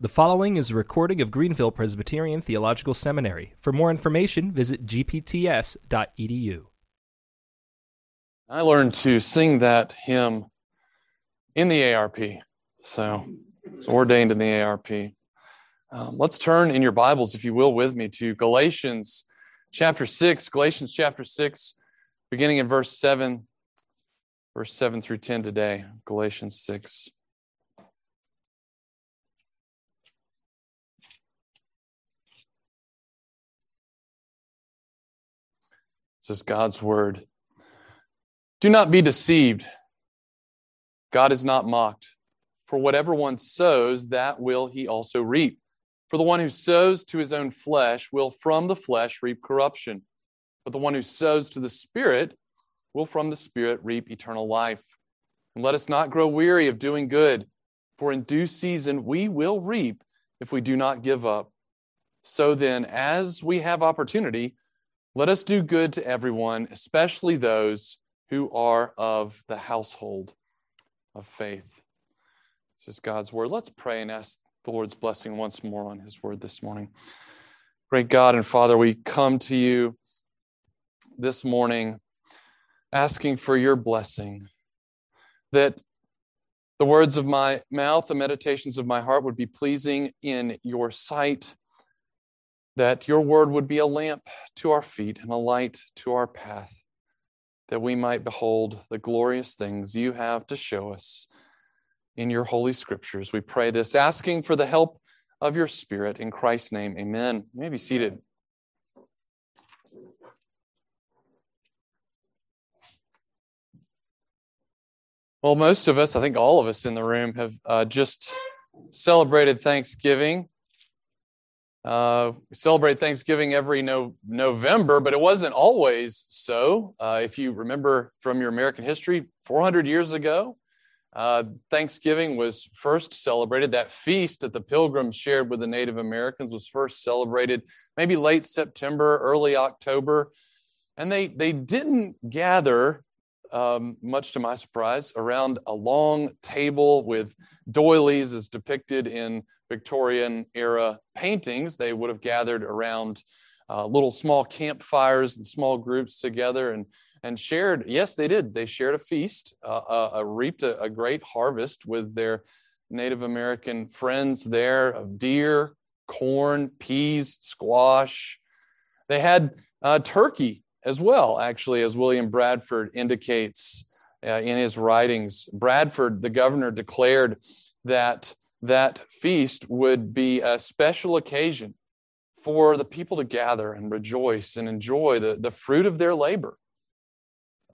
The following is a recording of Greenville Presbyterian Theological Seminary. For more information, visit gpts.edu. I learned to sing that hymn in the ARP, so it's ordained in the ARP. Um, let's turn in your Bibles, if you will, with me to Galatians chapter 6. Galatians chapter 6, beginning in verse 7, verse 7 through 10 today. Galatians 6. This is God's word. Do not be deceived. God is not mocked. For whatever one sows, that will he also reap. For the one who sows to his own flesh will from the flesh reap corruption. But the one who sows to the Spirit will from the Spirit reap eternal life. And let us not grow weary of doing good, for in due season we will reap if we do not give up. So then, as we have opportunity, let us do good to everyone, especially those who are of the household of faith. This is God's word. Let's pray and ask the Lord's blessing once more on his word this morning. Great God and Father, we come to you this morning asking for your blessing, that the words of my mouth, the meditations of my heart would be pleasing in your sight that your word would be a lamp to our feet and a light to our path, that we might behold the glorious things you have to show us in your holy scriptures. We pray this, asking for the help of your Spirit. In Christ's name, amen. You may be seated. Well, most of us, I think all of us in the room, have uh, just celebrated Thanksgiving uh, we celebrate Thanksgiving every no, November, but it wasn't always so. Uh, if you remember from your American history, 400 years ago, uh, Thanksgiving was first celebrated. That feast that the pilgrims shared with the Native Americans was first celebrated maybe late September, early October. And they, they didn't gather um, much to my surprise, around a long table with doilies as depicted in Victorian era paintings. They would have gathered around uh, little small campfires and small groups together and, and shared. Yes, they did. They shared a feast, uh, uh, uh reaped a, a great harvest with their Native American friends there of deer, corn, peas, squash. They had uh, turkey as well, actually, as William Bradford indicates uh, in his writings. Bradford, the governor, declared that that feast would be a special occasion for the people to gather and rejoice and enjoy the, the fruit of their labor.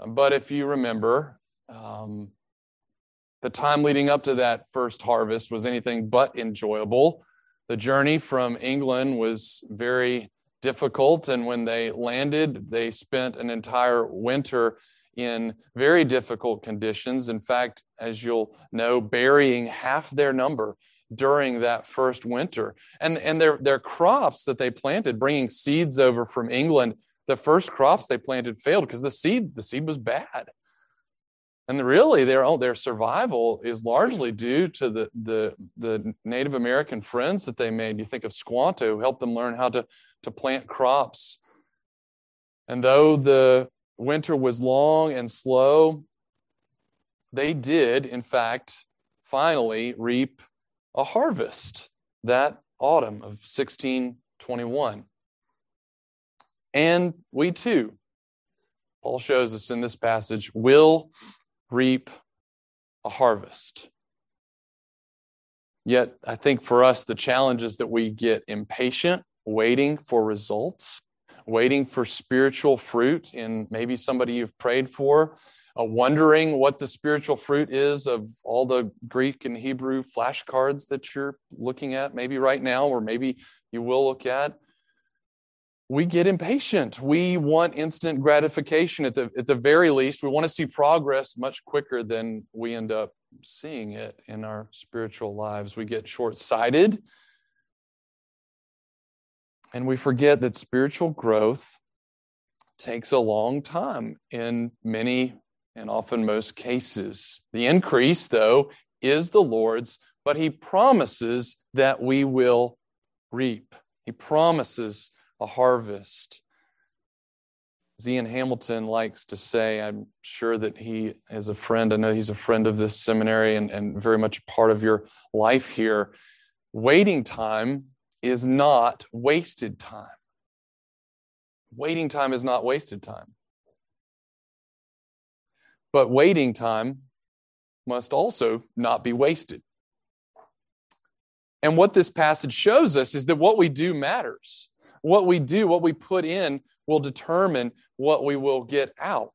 But if you remember, um, the time leading up to that first harvest was anything but enjoyable. The journey from England was very difficult. And when they landed, they spent an entire winter in very difficult conditions. In fact, as you'll know, burying half their number during that first winter. And, and their, their crops that they planted, bringing seeds over from England, the first crops they planted failed because the seed, the seed was bad. And really, their their survival is largely due to the, the, the Native American friends that they made. You think of Squanto, who helped them learn how to to plant crops. And though the winter was long and slow, they did, in fact, finally reap a harvest that autumn of 1621. And we too, Paul shows us in this passage, will reap a harvest. Yet, I think for us, the challenge is that we get impatient waiting for results, waiting for spiritual fruit in maybe somebody you've prayed for, uh, wondering what the spiritual fruit is of all the Greek and Hebrew flashcards that you're looking at, maybe right now, or maybe you will look at. We get impatient. We want instant gratification at the, at the very least. We want to see progress much quicker than we end up seeing it in our spiritual lives. We get short sighted and we forget that spiritual growth takes a long time in many and often most cases. The increase, though, is the Lord's but he promises that we will reap. He promises a harvest. As Ian Hamilton likes to say, I'm sure that he is a friend. I know he's a friend of this seminary and, and very much a part of your life here. Waiting time is not wasted time. Waiting time is not wasted time. But waiting time must also not be wasted. And what this passage shows us is that what we do matters. What we do, what we put in, will determine what we will get out.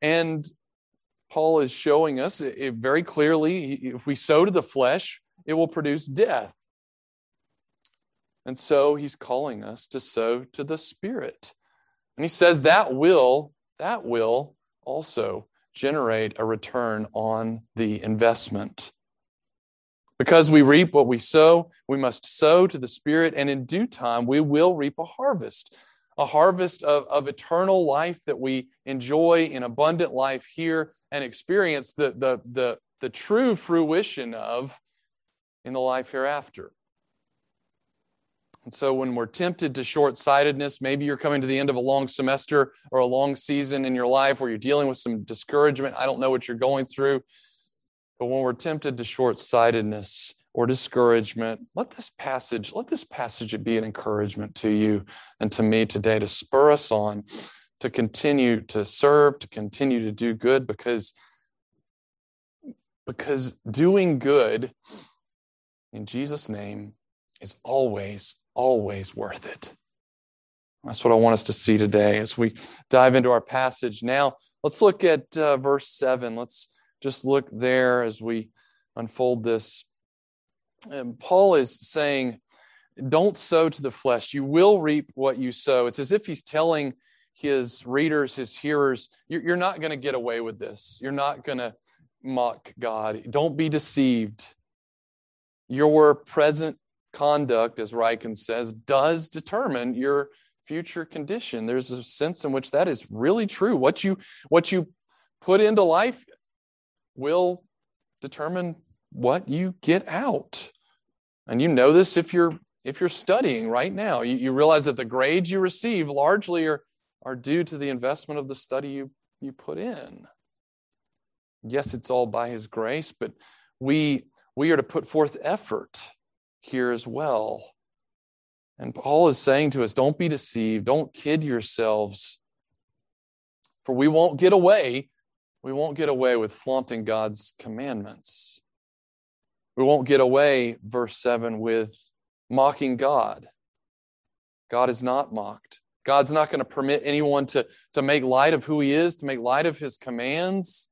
And Paul is showing us it very clearly if we sow to the flesh, it will produce death. And so he's calling us to sow to the Spirit. And he says that will, that will also generate a return on the investment. Because we reap what we sow, we must sow to the Spirit, and in due time we will reap a harvest a harvest of, of eternal life that we enjoy in abundant life here and experience the, the, the, the true fruition of in the life hereafter. And so, when we're tempted to short sightedness, maybe you're coming to the end of a long semester or a long season in your life where you're dealing with some discouragement. I don't know what you're going through. But when we're tempted to short sightedness or discouragement, let this passage, let this passage be an encouragement to you and to me today to spur us on to continue to serve, to continue to do good because because doing good in Jesus' name is always, always worth it. That's what I want us to see today as we dive into our passage. Now, let's look at uh, verse 7. Let's just look there as we unfold this. And Paul is saying, Don't sow to the flesh. You will reap what you sow. It's as if he's telling his readers, his hearers, You're not going to get away with this. You're not going to mock God. Don't be deceived. Your present conduct, as Ryken says, does determine your future condition. There's a sense in which that is really true. What you what you put into life will determine what you get out. And you know this if you're if you're studying right now. You, you realize that the grades you receive largely are, are due to the investment of the study you, you put in. Yes, it's all by his grace, but we we are to put forth effort here as well. And Paul is saying to us, don't be deceived, don't kid yourselves. For we won't get away we won't get away with flaunting God's commandments. We won't get away, verse 7, with mocking God. God is not mocked. God's not going to permit anyone to, to make light of who he is, to make light of his commands.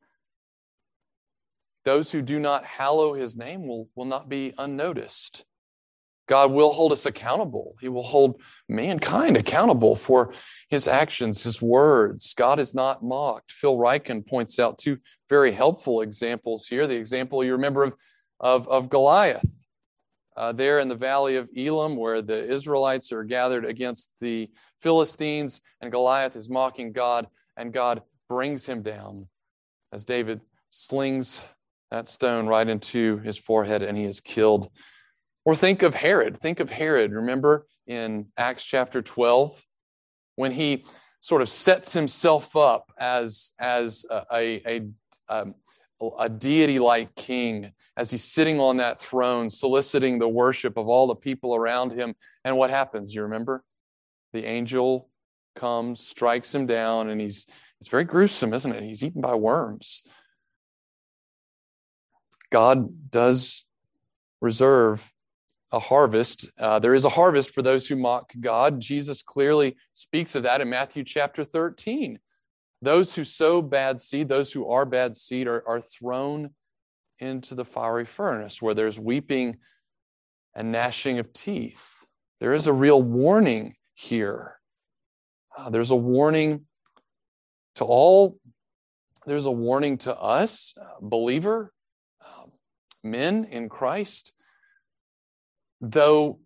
Those who do not hallow his name will, will not be unnoticed. God will hold us accountable. He will hold mankind accountable for his actions, his words. God is not mocked. Phil Ryken points out two very helpful examples here. The example you remember of, of, of Goliath, uh, there in the valley of Elah, where the Israelites are gathered against the Philistines, and Goliath is mocking God, and God brings him down as David slings that stone right into his forehead, and he is killed. Or think of Herod. Think of Herod. Remember in Acts chapter 12 when he sort of sets himself up as, as a, a, a, um, a deity like king, as he's sitting on that throne, soliciting the worship of all the people around him. And what happens? You remember? The angel comes, strikes him down, and he's it's very gruesome, isn't it? He's eaten by worms. God does reserve a harvest. Uh, there is a harvest for those who mock God. Jesus clearly speaks of that in Matthew chapter 13. Those who sow bad seed, those who are bad seed, are, are thrown into the fiery furnace where there's weeping and gnashing of teeth. There is a real warning here. Uh, there's a warning to all, there's a warning to us, uh, believer, um, men in Christ though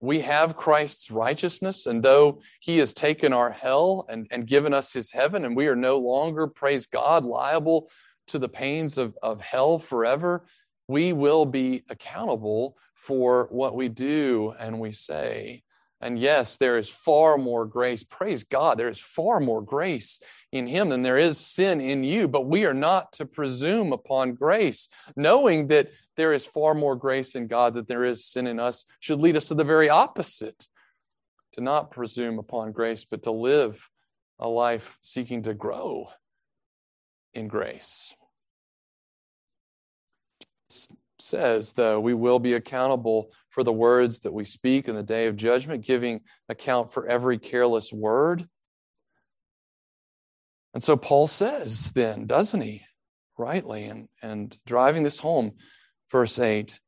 we have Christ's righteousness, and though he has taken our hell and, and given us his heaven, and we are no longer, praise God, liable to the pains of, of hell forever, we will be accountable for what we do and we say. And yes, there is far more grace. Praise God, there is far more grace in Him than there is sin in you. But we are not to presume upon grace. Knowing that there is far more grace in God than there is sin in us should lead us to the very opposite to not presume upon grace, but to live a life seeking to grow in grace. Says, though, we will be accountable for the words that we speak in the day of judgment, giving account for every careless word. And so Paul says, then, doesn't he, rightly, and, and driving this home, verse 8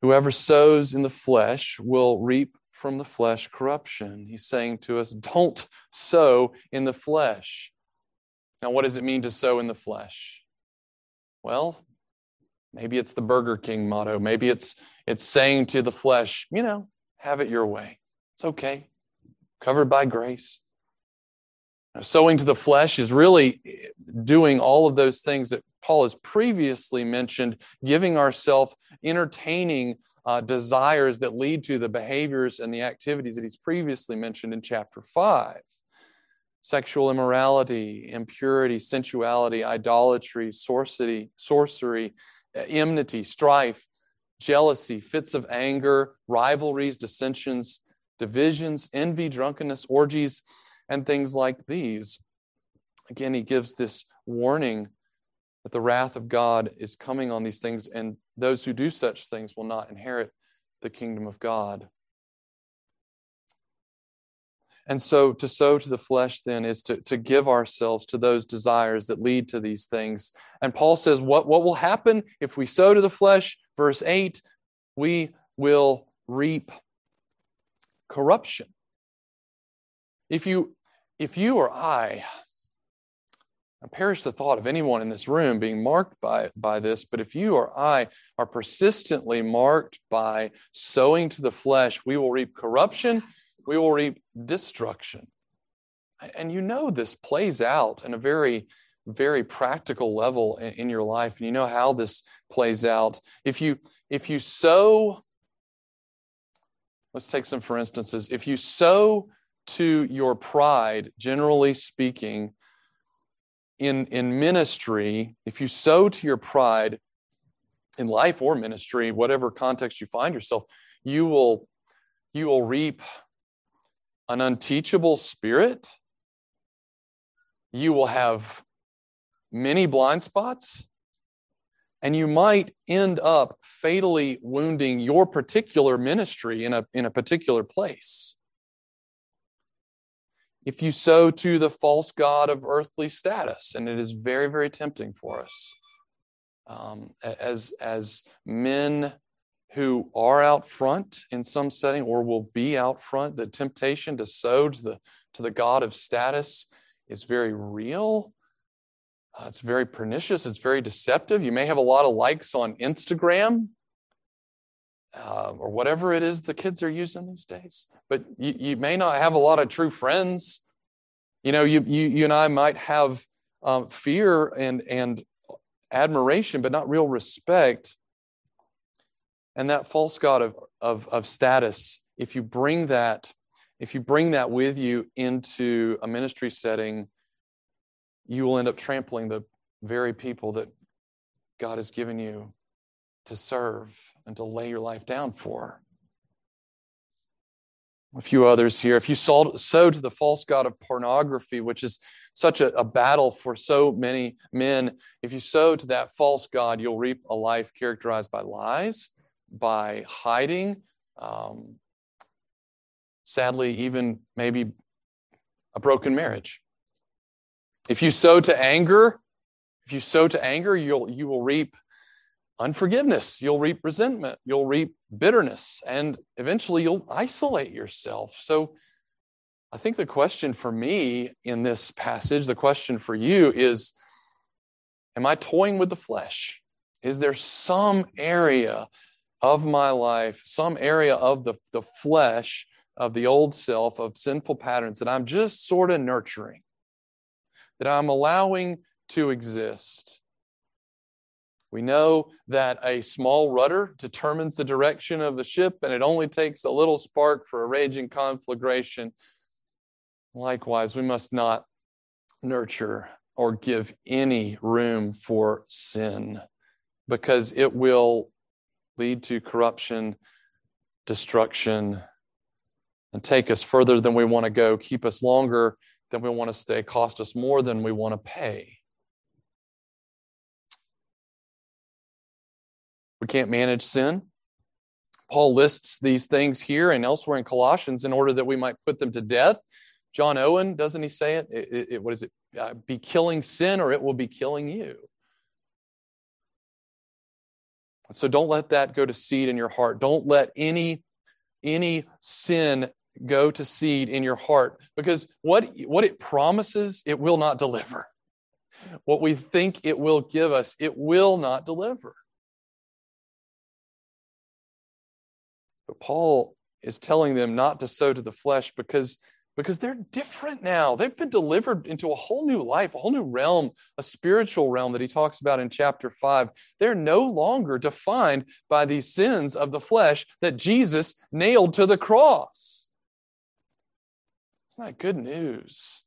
Whoever sows in the flesh will reap from the flesh corruption. He's saying to us, don't sow in the flesh. Now, what does it mean to sow in the flesh? Well, maybe it's the Burger King motto. Maybe it's it's saying to the flesh, you know, have it your way. It's okay. Covered by grace. Now, sowing to the flesh is really doing all of those things that Paul has previously mentioned, giving ourselves, entertaining uh, desires that lead to the behaviors and the activities that he's previously mentioned in chapter 5 sexual immorality, impurity, sensuality, idolatry, sorcery, sorcery, enmity, strife, jealousy, fits of anger, rivalries, dissensions, divisions, envy, drunkenness, orgies, and things like these. Again, he gives this warning that the wrath of God is coming on these things, and those who do such things will not inherit the kingdom of God. And so to sow to the flesh then is to, to give ourselves to those desires that lead to these things. And Paul says, what, what will happen if we sow to the flesh? Verse 8, we will reap corruption. If you if you or I I perish the thought of anyone in this room being marked by, by this, but if you or I are persistently marked by sowing to the flesh, we will reap corruption, we will reap destruction. And you know this plays out in a very, very practical level in, in your life. And you know how this plays out. If you if you sow, let's take some for instances. If you sow to your pride, generally speaking, in, in ministry, if you sow to your pride in life or ministry, whatever context you find yourself, you will, you will reap an unteachable spirit. You will have many blind spots, and you might end up fatally wounding your particular ministry in a, in a particular place if you sow to the false God of earthly status, and it is very, very tempting for us. Um, as, as men who are out front in some setting or will be out front, the temptation to sow to the, to the God of status is very real. Uh, it's very pernicious. It's very deceptive. You may have a lot of likes on Instagram uh, or whatever it is the kids are using these days. But you, you may not have a lot of true friends. You know, you, you, you and I might have um, fear and, and admiration, but not real respect. And that false God of, of, of status, if you bring that, if you bring that with you into a ministry setting, you will end up trampling the very people that God has given you to serve and to lay your life down for. A few others here. If you sow, sow to the false god of pornography, which is such a, a, battle for so many men, if you sow to that false god, you'll reap a life characterized by lies, by hiding, um, sadly, even maybe a broken marriage. If you sow to anger, if you sow to anger, you'll you will reap unforgiveness. You'll reap resentment. You'll reap bitterness. And eventually you'll isolate yourself. So I think the question for me in this passage, the question for you is Am I toying with the flesh? Is there some area of my life, some area of the, the flesh, of the old self, of sinful patterns that I'm just sort of nurturing, that I'm allowing to exist. We know that a small rudder determines the direction of the ship, and it only takes a little spark for a raging conflagration. Likewise, we must not nurture or give any room for sin because it will lead to corruption, destruction, and take us further than we want to go, keep us longer than we want to stay, cost us more than we want to pay. We can't manage sin. Paul lists these things here and elsewhere in Colossians in order that we might put them to death. John Owen, doesn't he say it? it, it, it what is it? Uh, be killing sin or it will be killing you. So don't let that go to seed in your heart. Don't let any any sin go to seed in your heart because what what it promises it will not deliver. What we think it will give us, it will not deliver. But Paul is telling them not to sow to the flesh because, because they're different now. They've been delivered into a whole new life, a whole new realm, a spiritual realm that he talks about in chapter 5. They're no longer defined by these sins of the flesh that Jesus nailed to the cross. Isn't that good news?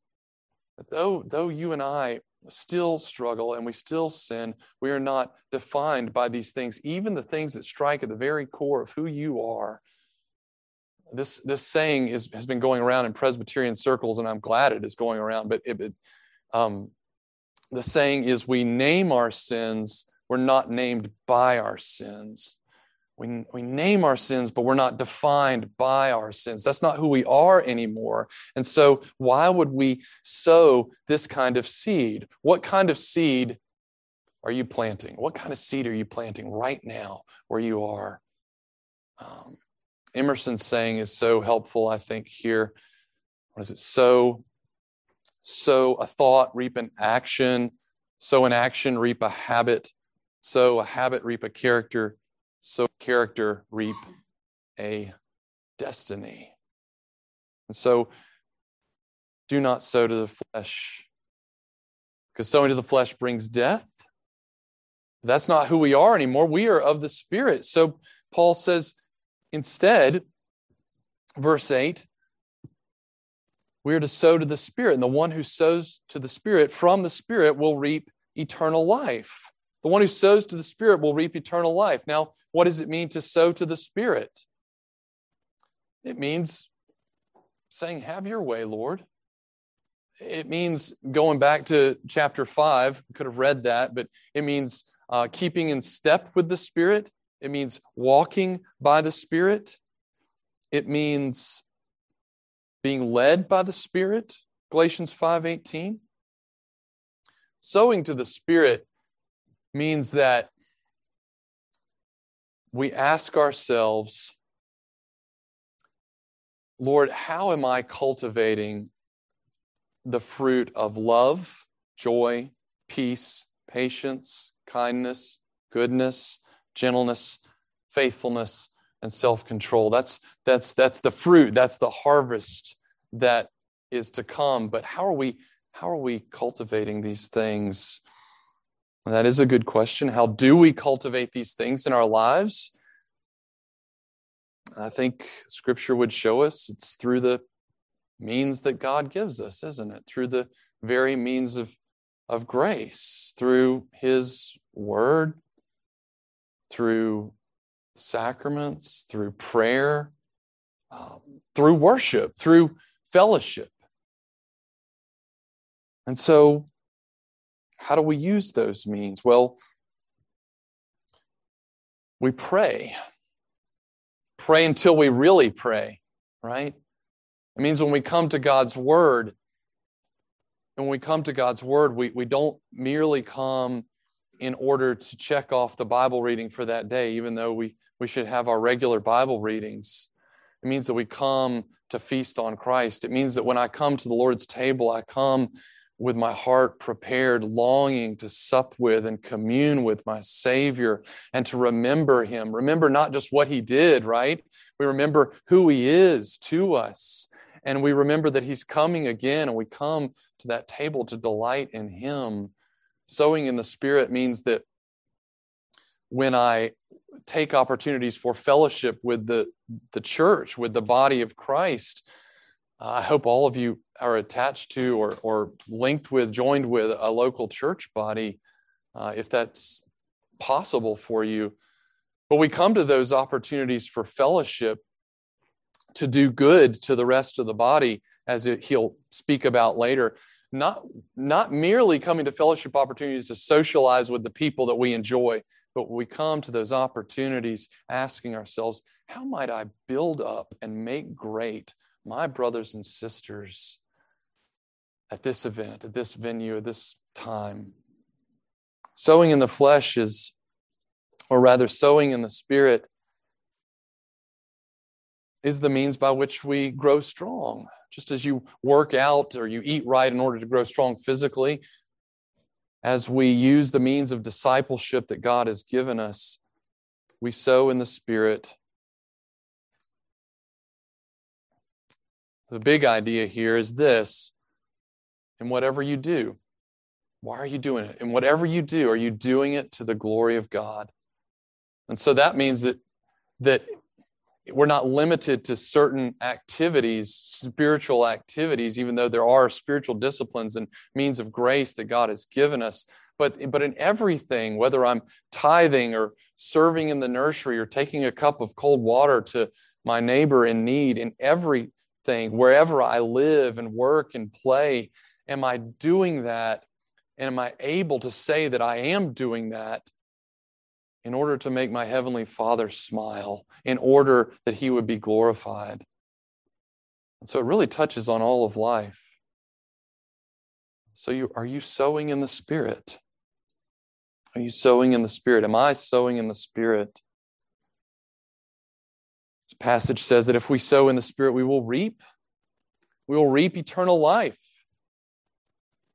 That though, though you and I still struggle and we still sin, we are not defined by these things, even the things that strike at the very core of who you are. This, this saying is, has been going around in Presbyterian circles, and I'm glad it is going around. But it, it, um, the saying is, we name our sins, we're not named by our sins. We, we name our sins, but we're not defined by our sins. That's not who we are anymore. And so, why would we sow this kind of seed? What kind of seed are you planting? What kind of seed are you planting right now where you are? Um, Emerson's saying is so helpful, I think, here. What is it? So, sow a thought, reap an action. Sow an action, reap a habit. Sow a habit, reap a character so character reap a destiny. And so do not sow to the flesh, because sowing to the flesh brings death. That's not who we are anymore. We are of the Spirit. So Paul says instead, verse 8, we are to sow to the Spirit. And the one who sows to the Spirit from the Spirit will reap eternal life. The one who sows to the Spirit will reap eternal life. Now, what does it mean to sow to the Spirit? It means saying, Have your way, Lord. It means going back to chapter 5, could have read that, but it means uh, keeping in step with the Spirit. It means walking by the Spirit. It means being led by the Spirit. Galatians 5:18. Sowing to the Spirit means that we ask ourselves, Lord, how am I cultivating the fruit of love, joy, peace, patience, kindness, goodness, gentleness, faithfulness, and self-control? That's that's that's the fruit, that's the harvest that is to come. But how are we how are we cultivating these things? That is a good question. How do we cultivate these things in our lives? I think scripture would show us it's through the means that God gives us, isn't it? Through the very means of, of grace, through his word, through sacraments, through prayer, um, through worship, through fellowship. And so how do we use those means? Well, we pray. Pray until we really pray, right? It means when we come to God's Word, and when we come to God's Word, we, we don't merely come in order to check off the Bible reading for that day, even though we, we should have our regular Bible readings. It means that we come to feast on Christ. It means that when I come to the Lord's table, I come with my heart prepared, longing to sup with and commune with my Savior and to remember Him. Remember not just what He did, right? We remember who He is to us. And we remember that He's coming again, and we come to that table to delight in Him. Sowing in the Spirit means that when I take opportunities for fellowship with the, the church, with the body of Christ, I hope all of you are attached to or, or linked with, joined with a local church body, uh, if that's possible for you. But we come to those opportunities for fellowship to do good to the rest of the body, as it, he'll speak about later. Not, not merely coming to fellowship opportunities to socialize with the people that we enjoy, but we come to those opportunities asking ourselves, how might I build up and make great my brothers and sisters at this event, at this venue, at this time. Sowing in the flesh is, or rather, sowing in the spirit is the means by which we grow strong. Just as you work out or you eat right in order to grow strong physically, as we use the means of discipleship that God has given us, we sow in the spirit The big idea here is this in whatever you do, why are you doing it? And whatever you do, are you doing it to the glory of God? And so that means that that we're not limited to certain activities, spiritual activities, even though there are spiritual disciplines and means of grace that God has given us. But, but in everything, whether I'm tithing or serving in the nursery or taking a cup of cold water to my neighbor in need, in everything, wherever I live and work and play, am I doing that? And am I able to say that I am doing that in order to make my Heavenly Father smile, in order that He would be glorified? And so it really touches on all of life. So, you, are you sowing in the Spirit? Are you sowing in the Spirit? Am I sowing in the Spirit? This passage says that if we sow in the Spirit, we will reap. We will reap eternal life.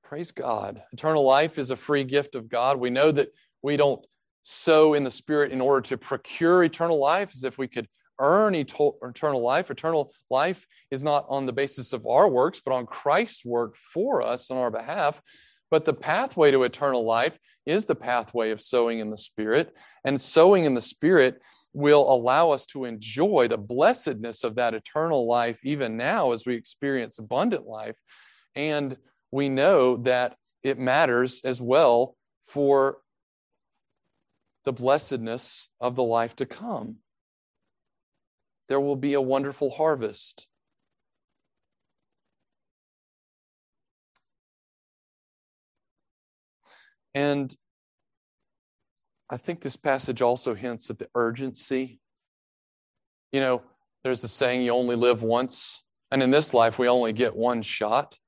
Praise God. Eternal life is a free gift of God. We know that we don't sow in the Spirit in order to procure eternal life as if we could earn eternal life. Eternal life is not on the basis of our works, but on Christ's work for us on our behalf. But the pathway to eternal life is the pathway of sowing in the Spirit. And sowing in the Spirit will allow us to enjoy the blessedness of that eternal life even now as we experience abundant life. And we know that it matters as well for the blessedness of the life to come. There will be a wonderful harvest. And I think this passage also hints at the urgency. You know, there's the saying, you only live once. And in this life, we only get one shot.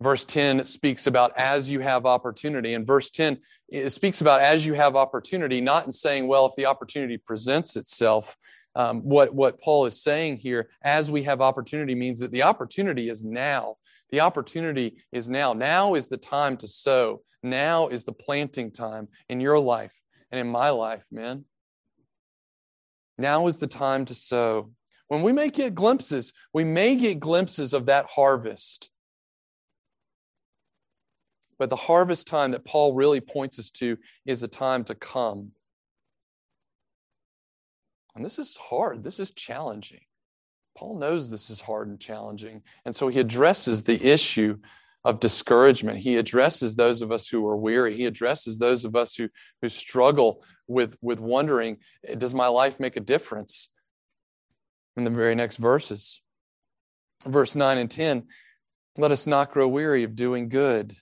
Verse 10 speaks about as you have opportunity. And verse 10 it speaks about as you have opportunity, not in saying, well, if the opportunity presents itself. Um, what, what Paul is saying here, as we have opportunity, means that the opportunity is now. The opportunity is now. Now is the time to sow. Now is the planting time in your life and in my life, man. Now is the time to sow. When we may get glimpses, we may get glimpses of that harvest. But the harvest time that Paul really points us to is a time to come. And this is hard. This is challenging. Paul knows this is hard and challenging. And so he addresses the issue of discouragement. He addresses those of us who are weary. He addresses those of us who, who struggle with, with wondering, does my life make a difference? In the very next verses. Verse 9 and 10 let us not grow weary of doing good.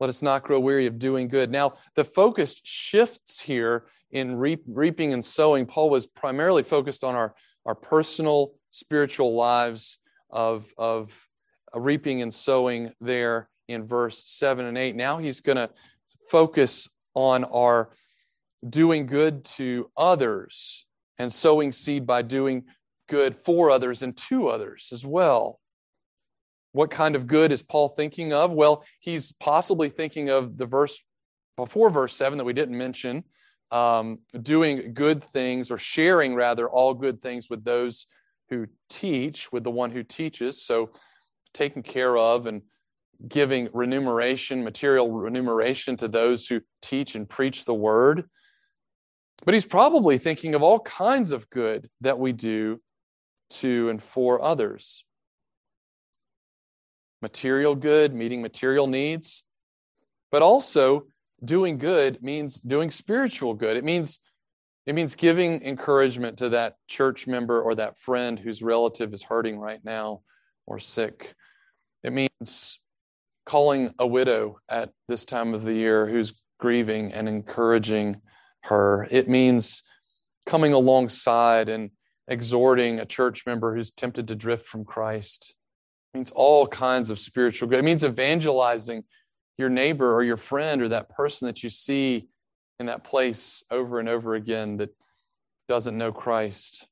Let us not grow weary of doing good. Now, the focus shifts here in reap, reaping and sowing. Paul was primarily focused on our our personal spiritual lives of, of uh, reaping and sowing there in verse 7 and 8. Now he's going to focus on our doing good to others and sowing seed by doing good for others and to others as well. What kind of good is Paul thinking of? Well, he's possibly thinking of the verse before verse 7 that we didn't mention, um, doing good things or sharing rather all good things with those who teach, with the one who teaches. So taking care of and giving remuneration, material remuneration to those who teach and preach the word. But he's probably thinking of all kinds of good that we do to and for others material good, meeting material needs, but also doing good means doing spiritual good. It means it means giving encouragement to that church member or that friend whose relative is hurting right now or sick. It means calling a widow at this time of the year who's grieving and encouraging her. It means coming alongside and exhorting a church member who's tempted to drift from Christ. It means all kinds of spiritual good. It means evangelizing your neighbor or your friend or that person that you see in that place over and over again that doesn't know Christ.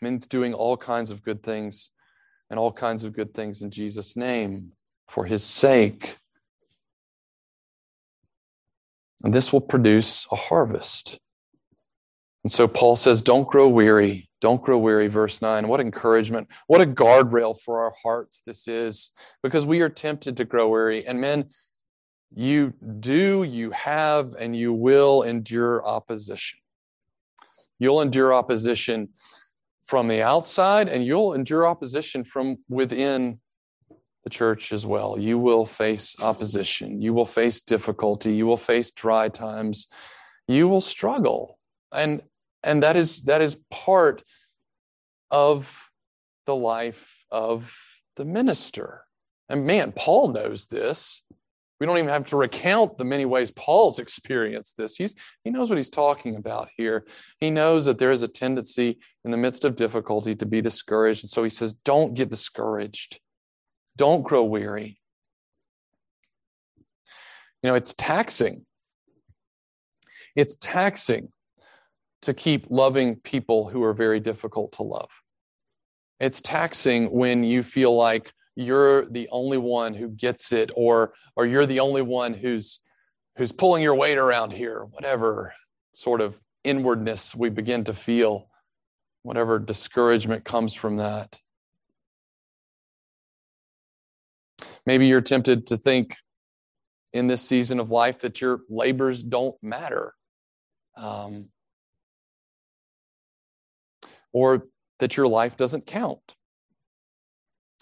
It means doing all kinds of good things and all kinds of good things in Jesus' name for his sake. And this will produce a harvest. And so Paul says, Don't grow weary. Don't grow weary. Verse 9. What encouragement. What a guardrail for our hearts this is, because we are tempted to grow weary. And men, you do, you have, and you will endure opposition. You'll endure opposition from the outside, and you'll endure opposition from within the church as well. You will face opposition. You will face difficulty. You will face dry times. You will struggle. And, and that, is, that is part of the life of the minister. And man, Paul knows this. We don't even have to recount the many ways Paul's experienced this. He's, he knows what he's talking about here. He knows that there is a tendency in the midst of difficulty to be discouraged. And so he says, Don't get discouraged, don't grow weary. You know, it's taxing. It's taxing to keep loving people who are very difficult to love. It's taxing when you feel like you're the only one who gets it or or you're the only one who's who's pulling your weight around here whatever sort of inwardness we begin to feel whatever discouragement comes from that maybe you're tempted to think in this season of life that your labors don't matter um, or that your life doesn't count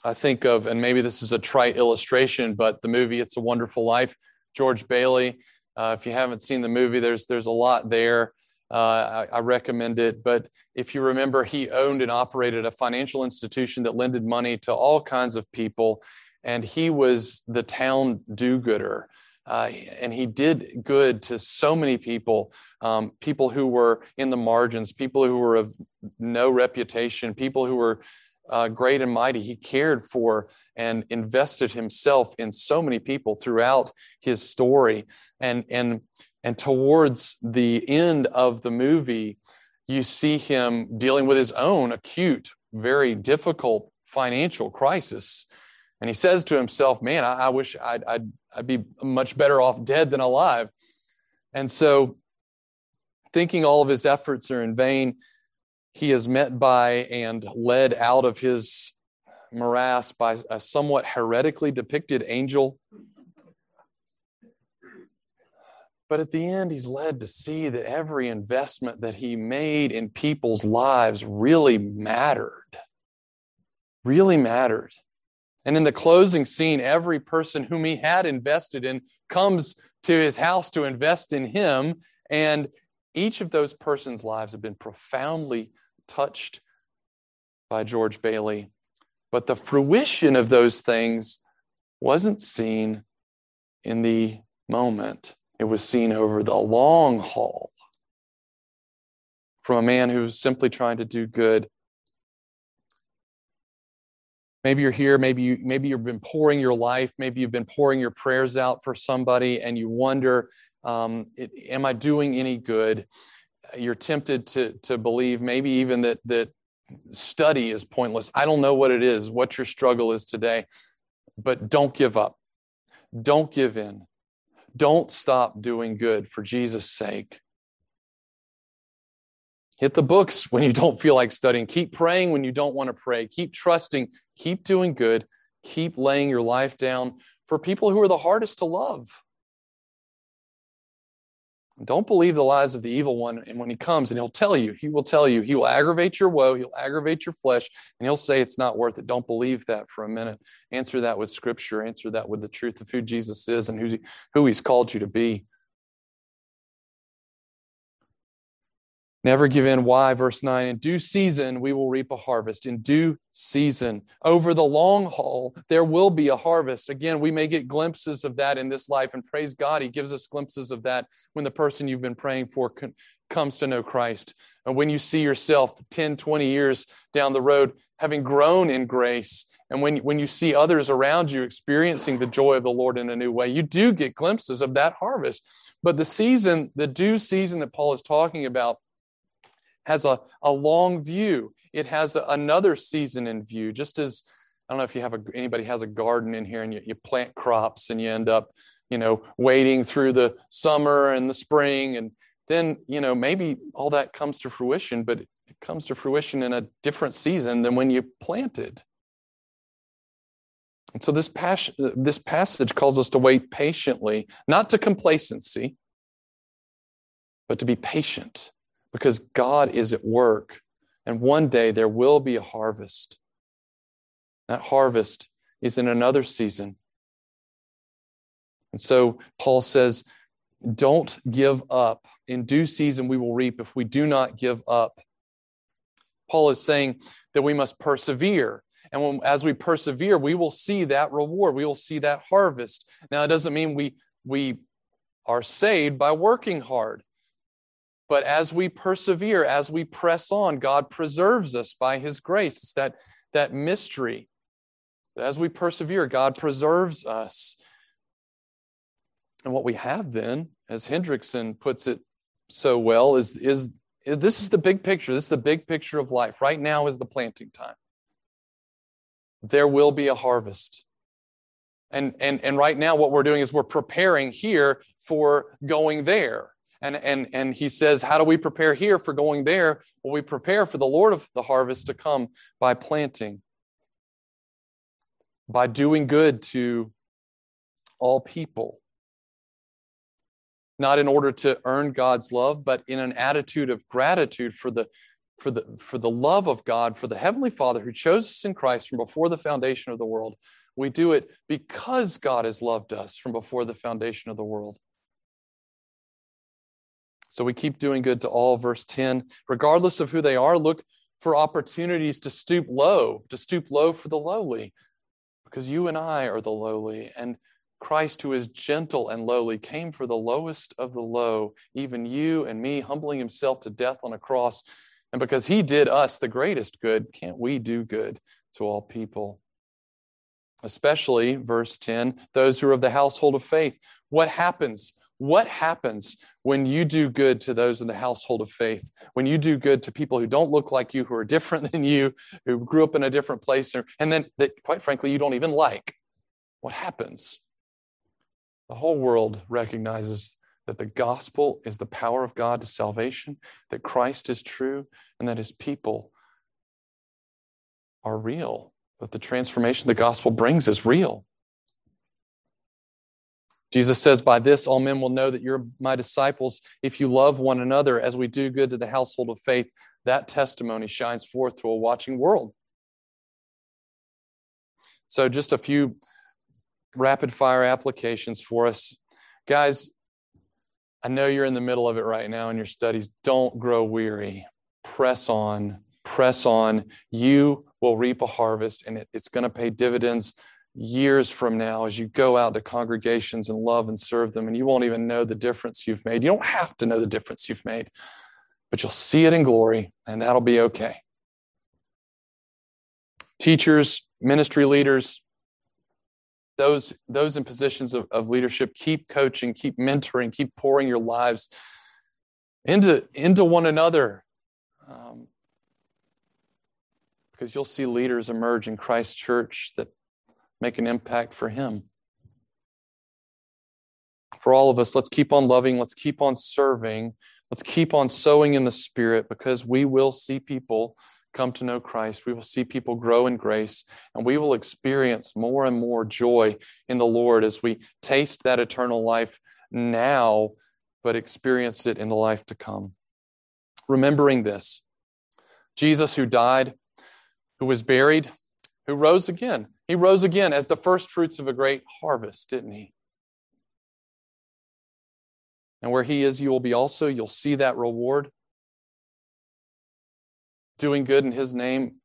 I think of, and maybe this is a trite illustration, but the movie It's a Wonderful Life, George Bailey. Uh, if you haven't seen the movie, there's there's a lot there. Uh, I, I, recommend it. But if you remember, he owned and operated a financial institution that lended money to all kinds of people, and he was the town do-gooder. Uh, and he did good to so many people, um, people who were in the margins, people who were of no reputation, people who were uh, great and mighty. He cared for and invested himself in so many people throughout his story. And, and, and towards the end of the movie, you see him dealing with his own acute, very difficult financial crisis. And he says to himself, Man, I, I wish I'd, I'd, I'd be much better off dead than alive. And so, thinking all of his efforts are in vain, he is met by and led out of his morass by a somewhat heretically depicted angel. But at the end, he's led to see that every investment that he made in people's lives really mattered. Really mattered. And in the closing scene, every person whom he had invested in comes to his house to invest in him. And each of those persons' lives have been profoundly touched by George Bailey. But the fruition of those things wasn't seen in the moment, it was seen over the long haul from a man who was simply trying to do good. Maybe you're here, maybe you maybe you've been pouring your life, maybe you've been pouring your prayers out for somebody and you wonder, um, it, am I doing any good? you're tempted to to believe maybe even that that study is pointless. I don't know what it is, what your struggle is today, but don't give up. Don't give in. Don't stop doing good for Jesus' sake. Hit the books when you don't feel like studying. Keep praying when you don't want to pray. Keep trusting. Keep doing good. Keep laying your life down for people who are the hardest to love. Don't believe the lies of the evil one. And when he comes and he'll tell you, he will tell you, he will aggravate your woe, he'll aggravate your flesh, and he'll say it's not worth it. Don't believe that for a minute. Answer that with scripture, answer that with the truth of who Jesus is and who, who he's called you to be. Never give in. Why? Verse 9. In due season, we will reap a harvest. In due season. Over the long haul, there will be a harvest. Again, we may get glimpses of that in this life, and praise God, He gives us glimpses of that when the person you've been praying for comes to know Christ. And when you see yourself 10, 20 years down the road having grown in grace, and when, when you see others around you experiencing the joy of the Lord in a new way, you do get glimpses of that harvest. But the season, the due season that Paul is talking about, has a, a long view. It has a, another season in view, just as I don't know if you have a, anybody has a garden in here and you, you plant crops and you end up, you know, waiting through the summer and the spring. And then, you know, maybe all that comes to fruition, but it comes to fruition in a different season than when you planted. And so this, pas- this passage calls us to wait patiently, not to complacency, but to be patient because God is at work. And one day there will be a harvest. That harvest is in another season. And so Paul says, don't give up. In due season, we will reap if we do not give up. Paul is saying that we must persevere. And when, as we persevere, we will see that reward. We will see that harvest. Now, it doesn't mean we, we are saved by working hard. But as we persevere, as we press on, God preserves us by his grace. It's that, that mystery. As we persevere, God preserves us. And what we have then, as Hendriksen puts it so well, is, is, is this is the big picture. This is the big picture of life. Right now is the planting time. There will be a harvest. And, and, and right now, what we're doing is we're preparing here for going there. And, and, and he says, How do we prepare here for going there? Well, we prepare for the Lord of the harvest to come by planting, by doing good to all people. Not in order to earn God's love, but in an attitude of gratitude for the, for the, for the love of God, for the Heavenly Father who chose us in Christ from before the foundation of the world. We do it because God has loved us from before the foundation of the world. So we keep doing good to all. Verse 10 regardless of who they are, look for opportunities to stoop low, to stoop low for the lowly, because you and I are the lowly. And Christ, who is gentle and lowly, came for the lowest of the low, even you and me, humbling himself to death on a cross. And because he did us the greatest good, can't we do good to all people? Especially, verse 10, those who are of the household of faith. What happens what happens when you do good to those in the household of faith? When you do good to people who don't look like you, who are different than you, who grew up in a different place, and then that, quite frankly, you don't even like? What happens? The whole world recognizes that the gospel is the power of God to salvation, that Christ is true, and that his people are real, that the transformation the gospel brings is real. Jesus says, By this all men will know that you're my disciples if you love one another as we do good to the household of faith. That testimony shines forth to a watching world. So, just a few rapid fire applications for us. Guys, I know you're in the middle of it right now in your studies. Don't grow weary. Press on, press on. You will reap a harvest, and it's going to pay dividends years from now as you go out to congregations and love and serve them, and you won't even know the difference you've made. You don't have to know the difference you've made, but you'll see it in glory, and that'll be okay. Teachers, ministry leaders, those, those in positions of, of leadership, keep coaching, keep mentoring, keep pouring your lives into, into one another. Um, because you'll see leaders emerge in Christ's church that make an impact for Him. For all of us, let's keep on loving, let's keep on serving, let's keep on sowing in the Spirit because we will see people come to know Christ. We will see people grow in grace, and we will experience more and more joy in the Lord as we taste that eternal life now, but experienced it in the life to come. Remembering this, Jesus, who died, who was buried, who rose again. He rose again as the first fruits of a great harvest, didn't he? And where he is, you will be also. You'll see that reward doing good in his name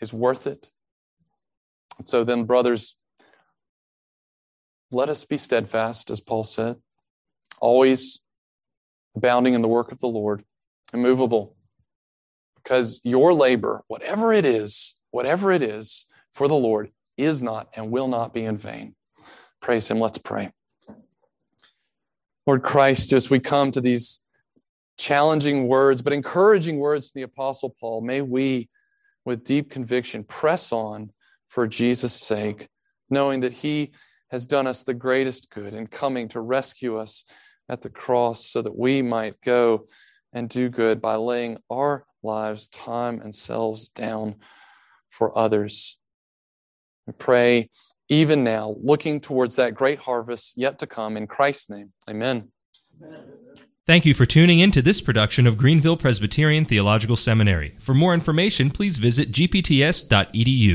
is worth it. And so then, brothers, let us be steadfast, as Paul said, always abounding in the work of the Lord, immovable, because your labor, whatever it is, whatever it is for the Lord, is not and will not be in vain. Praise Him. Let's pray. Lord Christ, as we come to these challenging words, but encouraging words from the Apostle Paul. May we, with deep conviction, press on for Jesus' sake, knowing that He has done us the greatest good in coming to rescue us at the cross so that we might go and do good by laying our lives, time, and selves down for others. We pray even now, looking towards that great harvest yet to come in Christ's name. Amen. Amen. Thank you for tuning in to this production of Greenville Presbyterian Theological Seminary. For more information, please visit gpts.edu.